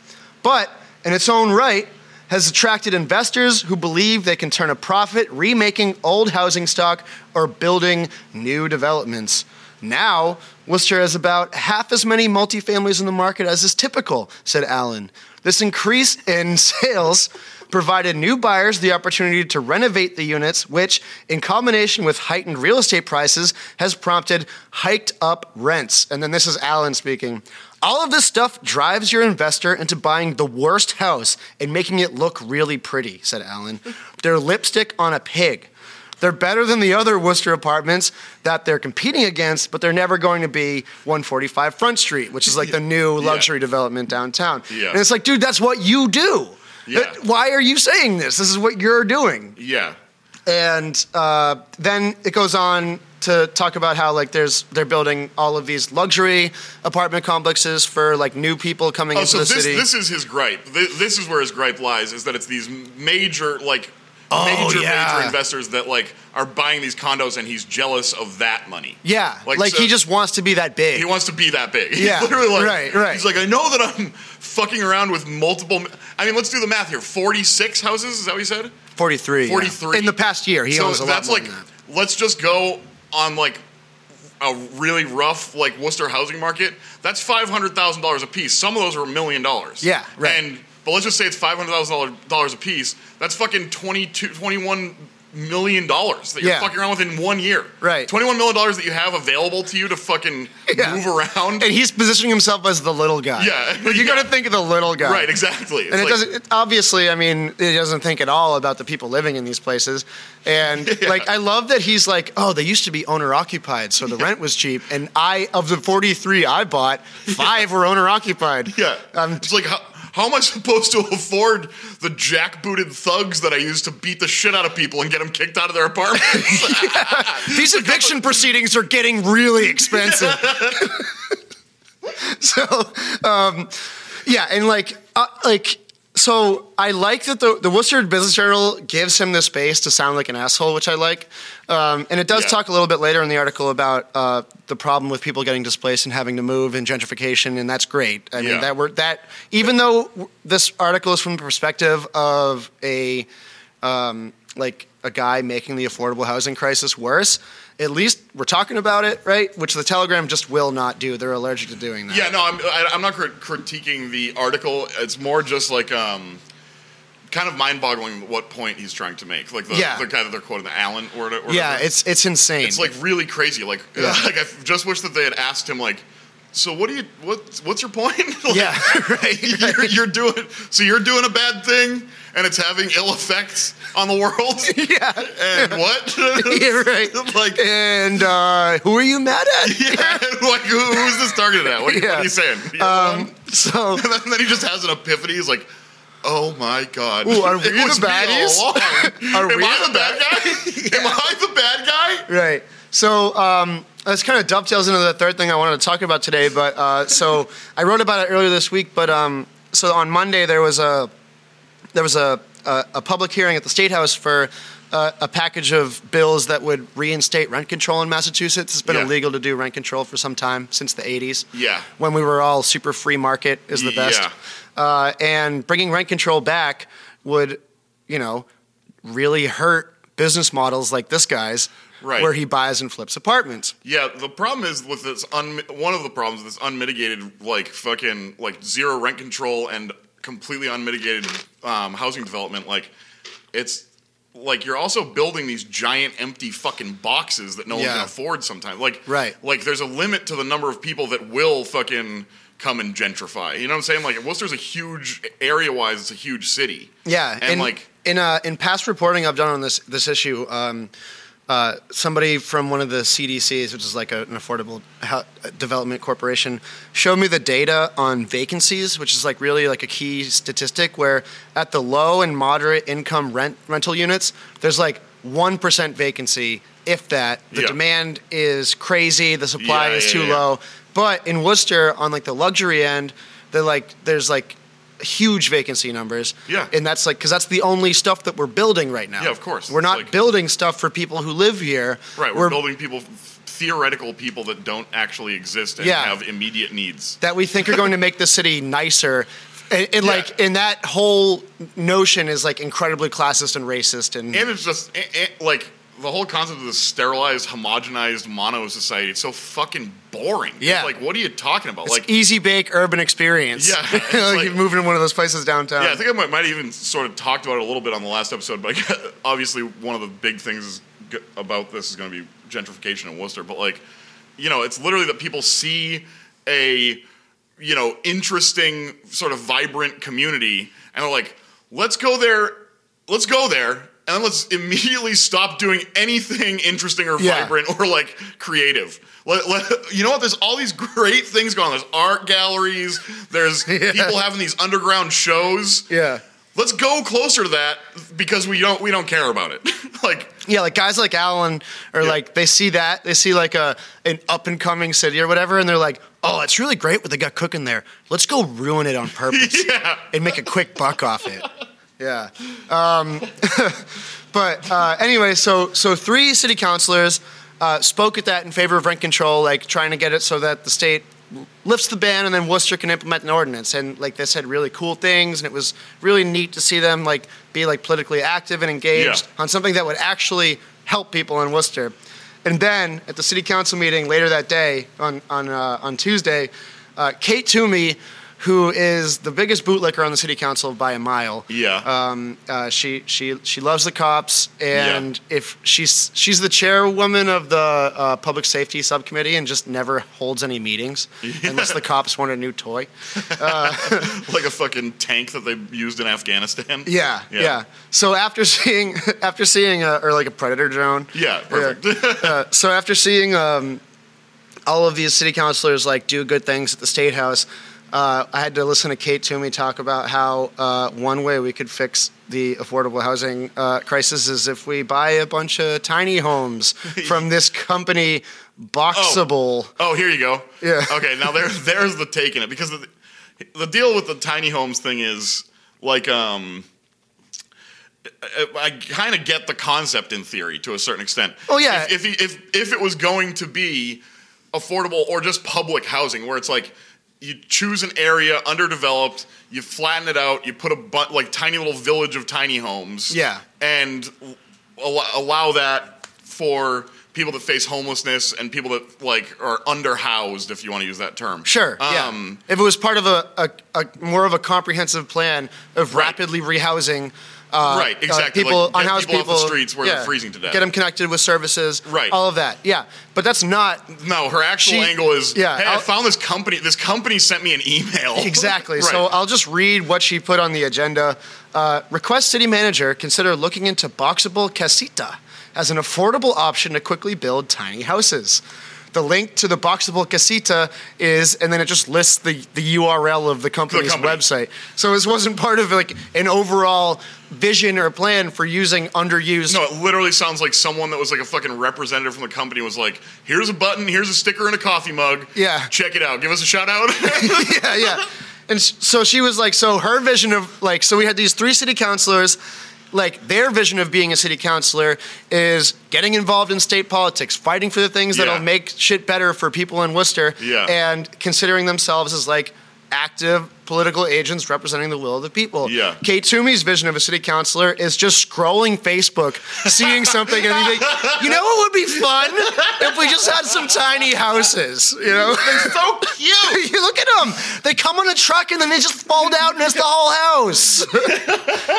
But in its own right, has attracted investors who believe they can turn a profit remaking old housing stock or building new developments. Now, Worcester has about half as many multifamilies in the market as is typical, said Allen. This increase in sales provided new buyers the opportunity to renovate the units, which, in combination with heightened real estate prices, has prompted hiked up rents. And then this is Allen speaking. All of this stuff drives your investor into buying the worst house and making it look really pretty, said Allen. They're lipstick on a pig. They're better than the other Worcester apartments that they're competing against, but they're never going to be 145 Front Street, which is like the new Yeah. luxury development downtown. Yeah. And it's like, dude, that's what you do. Yeah. Why are you saying this? This is what you're doing. Yeah. And uh, then it goes on to talk about how like there's they're building all of these luxury apartment complexes for like new people coming Oh, into so the this city. this is his gripe. Th- This is where his gripe lies: is that it's these major like Oh, major yeah. major investors that like are buying these condos, and he's jealous of that money. yeah, like, so he just wants to be that big. he wants to be that big. He's Yeah, literally like, right, right. He's like, I know that I'm fucking around with multiple. I mean, let's do the math here. Forty-six houses. Is that what you said? 43. yeah. 43 in the past year. He so owns a lot that's more like than that. let's just go on like a really rough like Worcester housing market. That's five hundred thousand dollars a piece. Some of those are a million dollars. Yeah, right. And but let's just say it's five hundred thousand dollars a piece. That's fucking 22, 21 million dollars that you're Yeah. fucking around with in one year. Right. Twenty one million dollars that you have available to you to fucking Yeah. move around. And he's positioning himself as the little guy. Yeah, you yeah. got to think of the little guy. right. Exactly. It's And it like- doesn't. It, obviously, I mean, it doesn't think at all about the people living in these places. And like, I love that he's like, oh, they used to be owner occupied, so the rent was cheap. And I, of the forty-three I bought, five were owner occupied. Yeah. Um, it's like, how, how am I supposed to afford the jackbooted thugs that I use to beat the shit out of people and get them kicked out of their apartments? these eviction proceedings are getting really expensive. so, um, yeah, and like, uh, like, so I like that the the Worcester Business Journal gives him the space to sound like an asshole, which I like. Um, and it does Yeah. talk a little bit later in the article about uh, the problem with people getting displaced and having to move and gentrification, and that's great. I mean, that we're that even though this article is from the perspective of a um, like a guy making the affordable housing crisis worse. At least we're talking about it, right? Which the Telegram just will not do. They're allergic to doing that. yeah, no, I'm, I, I'm not crit- critiquing the article. It's more just like um, kind of mind-boggling what point he's trying to make. Like the, Yeah. the guy that they're quoting, the Allen or whatever. Yeah, it's it's insane. it's like really crazy. Like, Yeah. like I just wish that they had asked him like. So what do you what what's your point? Like, yeah, right. you're, you're doing so you're doing a bad thing and it's having ill effects on the world yeah, and what yeah, right. like And uh, who are you mad at? yeah like who, who is this targeted at what, are you- what are you saying Um, so and then, then he just has an epiphany he's like oh my god Ooh, are we it the baddies? Are am we I the the bad guy am I the bad guy Right. So um, this kind of dovetails into the third thing I wanted to talk about today. But uh, so I wrote about it earlier this week. But um, so on Monday there was a there was a a, a public hearing at the state house for. Uh, a package of bills that would reinstate rent control in Massachusetts. It's been Yeah. illegal to do rent control for some time since the 80s. Yeah. When we were all super free market is the best. Yeah. Uh, and bringing rent control back would, you know, really hurt business models like this guy's, Right. where he buys and flips apartments. Yeah, the problem is with this. Un- one of the problems with this unmitigated, like fucking, like zero rent control and completely unmitigated um, housing development. Like, it's like you're also building these giant empty fucking boxes that no one Yeah. can afford. Sometimes, like, Right. Like, there's a limit to the number of people that will fucking come and gentrify. You know what I'm saying? Like, Worcester's a huge area wise. It's a huge city. Yeah, and in, like. in uh, in past reporting I've done on this this issue, um, uh, somebody from one of the CDCs, which is like a, an affordable Ho- development corporation, showed me the data on vacancies, which is like really like a key statistic. Where at the low and moderate income rent rental units, there's like one percent vacancy, if that. The Yeah. demand is crazy, the supply Yeah, is yeah, too low. But in Worcester, on like the luxury end, they're like there's like huge vacancy numbers. Yeah. And that's like because that's the only stuff that we're building right now. Yeah, of course. We're It's not like- building stuff for people who live here. Right, we're, building people, theoretical people that don't actually exist and Yeah. have immediate needs. that we think are going to make the city nicer. And, and Yeah. like, and that whole notion is like incredibly classist and racist. And, And it's just eh, eh, like the whole concept of this sterilized, homogenized mono society. It's so fucking boring. Yeah. like what are you talking about? it's like, easy bake urban experience. Yeah, like, like- you're moving to one of those places downtown. yeah, I think I might, might have even sort of talked about it a little bit on the last episode. But obviously, one of the big things is, g- about this is going to be gentrification in Worcester. But like, you know, it's literally that people see a you know interesting sort of vibrant community and they're like let's go there let's go there and then let's immediately stop doing anything interesting or Yeah. vibrant or like creative let, let- you know what there's all these great things going on there's art galleries there's Yeah. people having these underground shows yeah. let's go closer to that because we don't we don't care about it like Yeah, like guys like Allen are Yeah. like they see that they see like a an up and coming city or whatever, and they're like, "Oh, it's really great what they got cooking there. Let's go ruin it on purpose yeah and make a quick buck off it." Yeah. Um, but uh, anyway, so so three city councilors uh, spoke at that in favor of rent control, like trying to get it so that the state lifts the ban and then Worcester can implement an ordinance. And like they said, really cool things, and it was really neat to see them like be like politically active and engaged Yeah. on something that would actually help people in Worcester. And then at the city council meeting later that day on on uh, on Tuesday, uh, Kate Toomey, who is the biggest bootlicker on the city council by a mile. Yeah. Um, uh, she she she loves the cops, and if she's she's the chairwoman of the uh, public safety subcommittee, and just never holds any meetings unless the cops want a new toy. like a fucking tank that they used in Afghanistan Yeah, Yeah. yeah. So after seeing after seeing a, or like a predator drone. yeah perfect uh, so after seeing um, all of these city councilors like do good things at the state house, uh, I had to listen to Kate Toomey talk about how uh, one way we could fix the affordable housing uh, crisis is if we buy a bunch of tiny homes from this company, Boxable. Oh, here you go. Yeah. Okay, now there, there's the take in it because the, the deal with the tiny homes thing is like um. I, I kind of get the concept in theory to a certain extent. Oh, yeah. If if, if if it was going to be affordable or just public housing, where it's like you choose an area underdeveloped, you flatten it out, you put a bu- like tiny little village of tiny homes. Yeah. And al- allow that for people that face homelessness and people that like are underhoused, if you want to use that term. Sure. Um, yeah. If it was part of a, a, a more of a comprehensive plan of Right. rapidly rehousing. Uh, Right, uh, exactly. people, Like, get unhoused people people, off the streets where they're freezing to death. Get them connected with services. Right. All of that. Yeah. But that's not No, her actual She- angle is, yeah, hey, i I'll- found this company. This company sent me an email. Exactly. Right. So I'll just read what she put on the agenda. Uh, request city manager consider looking into boxable casita as an affordable option to quickly build tiny houses. The link to the boxable casita is, and then it just lists the, the URL of the company's company. website. So this wasn't part of like an overall vision or plan for using underused. No, it literally sounds like someone that was like a fucking representative from the company was like, "Here's a button, here's a sticker and a coffee mug. Yeah. check it out. Give us a shout out." yeah, yeah. And so she was like, so her vision of like, so we had these three city councilors. Like their vision of being a city councilor is getting involved in state politics, fighting for the things Yeah. that'll make shit better for people in Worcester, Yeah. and considering themselves as like active political agents representing the will of the people. Yeah. Kate Toomey's vision of a city councilor is just scrolling Facebook, seeing something, and being like, you know what would be fun if we just had some tiny houses. You know, They're so cute. you look at them; they come on a truck and then they just fold out and it's the whole house.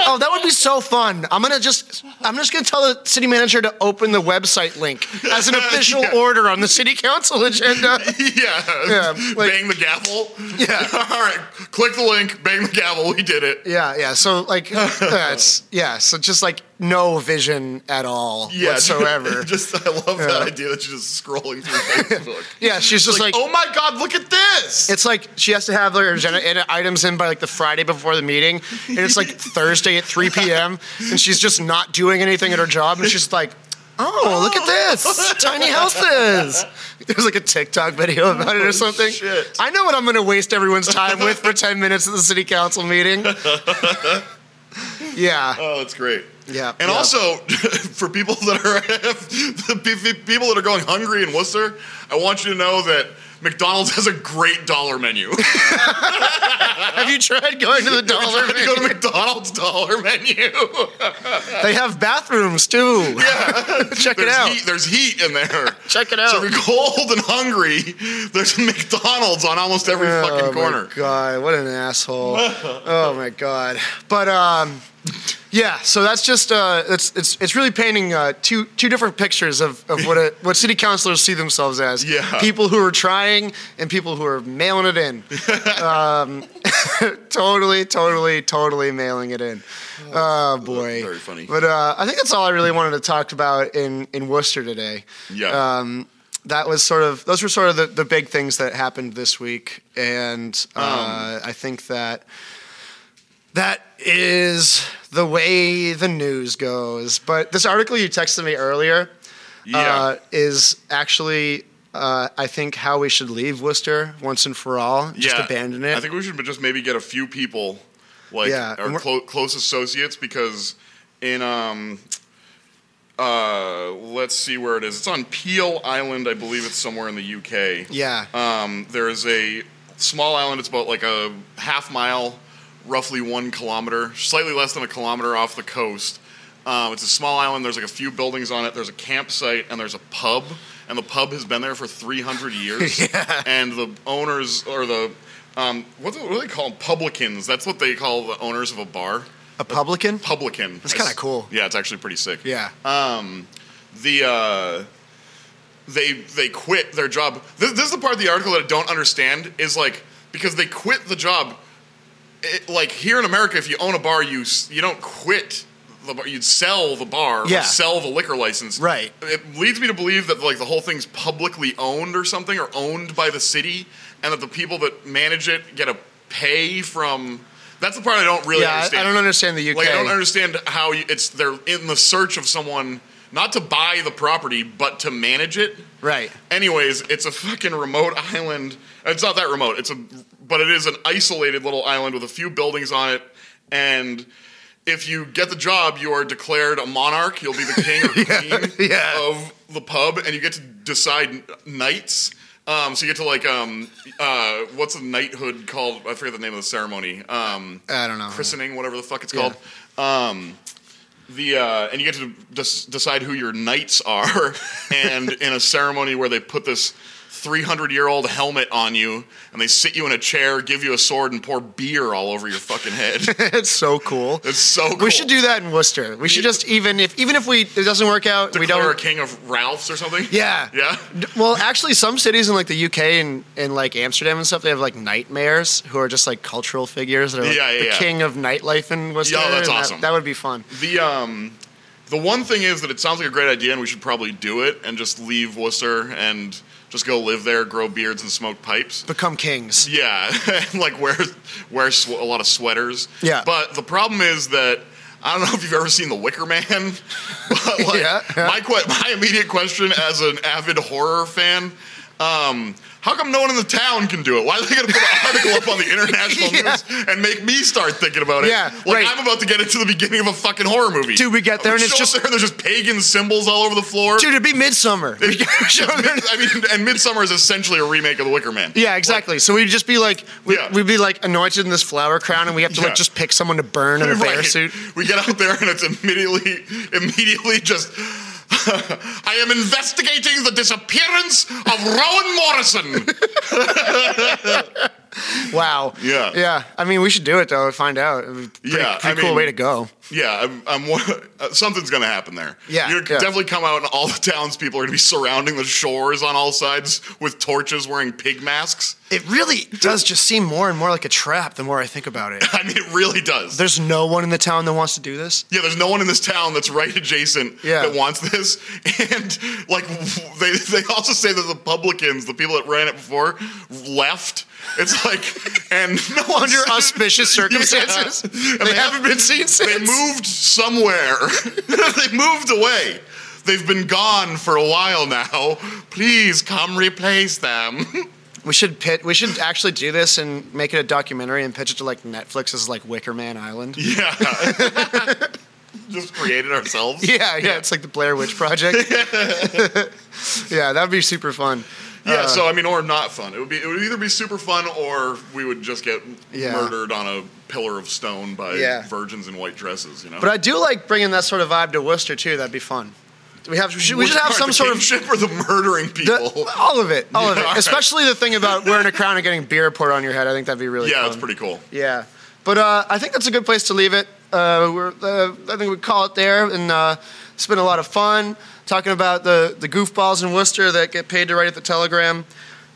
oh, that would be so fun. I'm gonna just, I'm just gonna tell the city manager to open the website link as an official Yeah. order on the city council agenda. yeah. Yeah, like- bang the gavel. Yeah. All right. Click the link. Bang the gavel. We did it. Yeah, yeah. So like, that's yeah. So just like no vision at all Yeah. whatsoever. Just I love that idea that you're just scrolling through Facebook. yeah, she's just like, oh my god, look at this. It's like she has to have her agenda items in by like the Friday before the meeting, and it's like Thursday at 3 p.m. and she's just not doing anything at her job, and she's like, "Oh, look at this tiny houses." There's like a TikTok video about it or something. shit. I know what I'm going to waste everyone's time with for 10 minutes at the city council meeting. yeah, Oh, it's great. yeah. And yeah. also, for people that are the pe- pe- people that are going hungry in Worcester, I want you to know that McDonald's has a great dollar menu. have you tried going to the dollar to go to? McDonald's dollar menu. They have bathrooms too. Yeah. Check it out. Heat, there's heat in there. Check it out. So if you're cold and hungry, there's a McDonald's on almost every fucking corner. Oh my god, what an asshole! oh my god. But um, yeah. So that's just uh, it's it's it's really painting uh, two two different pictures of, of what a, what city councilors see themselves as. Yeah. People who are trying and people who are mailing it in. um, totally, totally, totally mailing it in. Oh boy. Very funny. But uh, I think that's all I really wanted to talk about in in Worcester today. Yeah. Um, that was sort of those were sort of the, the big things that happened this week, and uh, Um. I think that that is the way the news goes. But this article you texted me earlier yeah. uh, is actually. Uh, I think how we should leave Worcester once and for all. Just yeah. abandon it. I think we should just maybe get a few people, like Yeah, our clo- close associates, because in um, uh, let's see where it is. It's on Piel Island, I believe it's somewhere in the UK. yeah. Um, there is a small island. It's about like a half mile, roughly one kilometer, slightly less than a kilometer off the coast. Um, it's a small island. There's like a few buildings on it. There's a campsite and there's a pub. And the pub has been there for 300 years. Yeah. And the owners or the um, what, do, what do they call them? Publicans. That's what they call the owners of a bar. a publican. Publican. That's kinda cool. Yeah, it's actually pretty sick Yeah. um, the uh, they they quit their job. This, this is the part of the article that I don't understand is like because they quit the job. It, like here in America, if you own a bar, you you don't quit the bar. You'd sell the bar Yeah. sell the liquor license. Right. It leads me to believe that like the whole thing's publicly owned or something, or owned by the city, and that the people that manage it get a pay from. That's the part I don't really yeah, I, understand. I don't understand the UK. Like I don't understand how you, it's they're in the search of someone not to buy the property but to manage it. Right. Anyways, it's a fucking remote island. It's not that remote. It's a but it is an isolated little island with a few buildings on it and if you get the job, you are declared a monarch. You'll be the king or queen yeah. of the pub, and you get to decide knights. Um, so you get to like um, uh, what's a knighthood called? I forget the name of the ceremony. Um, I don't know. christening, whatever the fuck it's Yeah. called. Um, the uh, and you get to des- decide who your knights are, and in a ceremony where they put this 300 year old helmet on you, and they sit you in a chair, give you a sword, and pour beer all over your fucking head. it's so cool. It's so cool. We should do that in Worcester. We should just even if even if we it doesn't work out, we Declare a don't. A king of Ralphs or something. Yeah. Yeah. Well, actually, some cities in like the UK and, and like Amsterdam and stuff, they have like night mayors who are just like cultural figures that are like, Yeah, yeah, the yeah. king of nightlife in Worcester. Yeah, that's and that- awesome. That, would be fun. The um, the one thing is that it sounds like a great idea, and we should probably do it and just leave Worcester and just go live there, grow beards, and smoke pipes. Become kings. Yeah, and like wear wear sw- a lot of sweaters. Yeah. But the problem is that I don't know if you've ever seen The Wicker Man. But like, Yeah, yeah. My que- my immediate question as an avid horror fan. Um, how come no one in the town can do it? Why are they going to put an article up on the international Yeah. news and make me start thinking about it? Yeah, like right. I'm about to get into the beginning of a fucking horror movie. Dude, we get there and it's just- there there's just pagan symbols all over the floor. Dude, it'd be midsummer. Mid- I mean, and Midsommar is essentially a remake of The Wicker Man. yeah, exactly. so we'd just be like, we'd, Yeah. we'd be like anointed in this flower crown, and we have to Yeah. like just pick someone to burn in a bear suit. We get out there and it's immediately, immediately just. I am investigating the disappearance of Rowan Morrison. Wow. Yeah. Yeah. I mean, we should do it though. Find out. Pretty, Yeah, pretty I cool mean- way to go. Yeah, I'm, I'm uh, something's gonna happen there. Yeah, you yeah. definitely come out, and all the townspeople are gonna be surrounding the shores on all sides with torches, wearing pig masks. It really does just seem more and more like a trap the more I think about it. I mean, it really does. There's no one in the town that wants to do this. yeah, there's no one in this town that's right adjacent Yeah. that wants this, and like they they also say that the publicans, the people that ran it before, left. It's like, and no Under auspicious circumstances. Yeah. And They haven't been seen since. They moved somewhere. they moved away. They've been gone for a while now. Please come replace them. We should pit. We should actually do this and make it a documentary and pitch it to like Netflix as like Wicker Man Island. yeah. Just created ourselves. Yeah, yeah, it's like the Blair Witch Project. yeah, that would be super fun. Yeah, so I mean, or not fun. It would be. It would either be super fun, or we would just get Yeah. murdered on a pillar of stone by Yeah. virgins in white dresses. You know. But I do like bringing that sort of vibe to Worcester too. That'd be fun. We have. We should, we should have some the sort of kingship or the murdering the- people. all of it, all of it. all right. Especially the thing about wearing a crown and getting beer poured on your head. I think that'd be really. yeah, fun. it's pretty cool. Yeah, but uh, I think that's a good place to leave it. Uh, we're, uh, I think we call it there, and uh, it's been a lot of fun talking about the the goofballs in Worcester that get paid to write at the Telegram,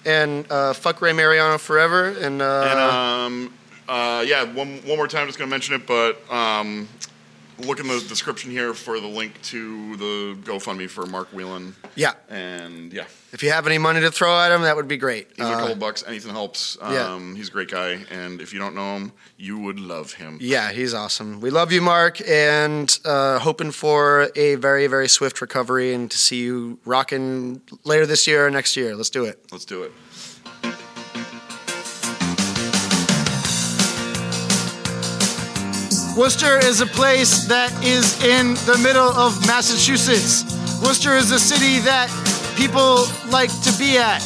and uh, fuck Ray Mariano forever, and, uh, And um, uh, yeah, one one more time, just gonna mention it, but um, look in the description here for the link to the GoFundMe for Mark Whelan. yeah, And yeah, if you have any money to throw at him, that would be great. he's a Uh, couple bucks. Anything helps. Um, yeah. He's a great guy, and if you don't know him, you would love him. Yeah, he's awesome. We love you, Mark, and uh, hoping for a very, very swift recovery and to see you rocking later this year or next year. Let's do it. Let's do it. Worcester is a place that is in the middle of Massachusetts. Worcester is a city that people like to be at.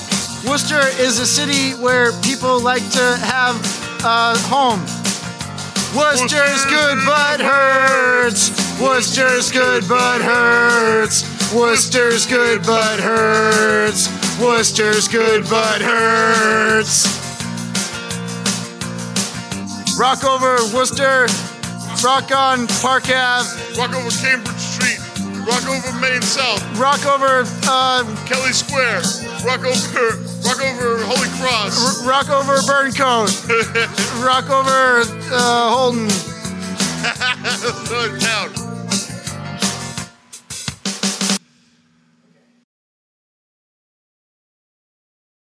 Worcester is a city where people like to have a home. Worcester's good but hurts. Worcester's good but hurts. Worcester's good but hurts. Worcester's good but hurts. Rock over Worcester. Rock on Park Ave. Rock over Cambridge Street. Rock over Main South. Rock over uh, Kelly Square. Rock over. Rock over Holy Cross. r- rock over Burncoat. rock over uh, Holden. Town.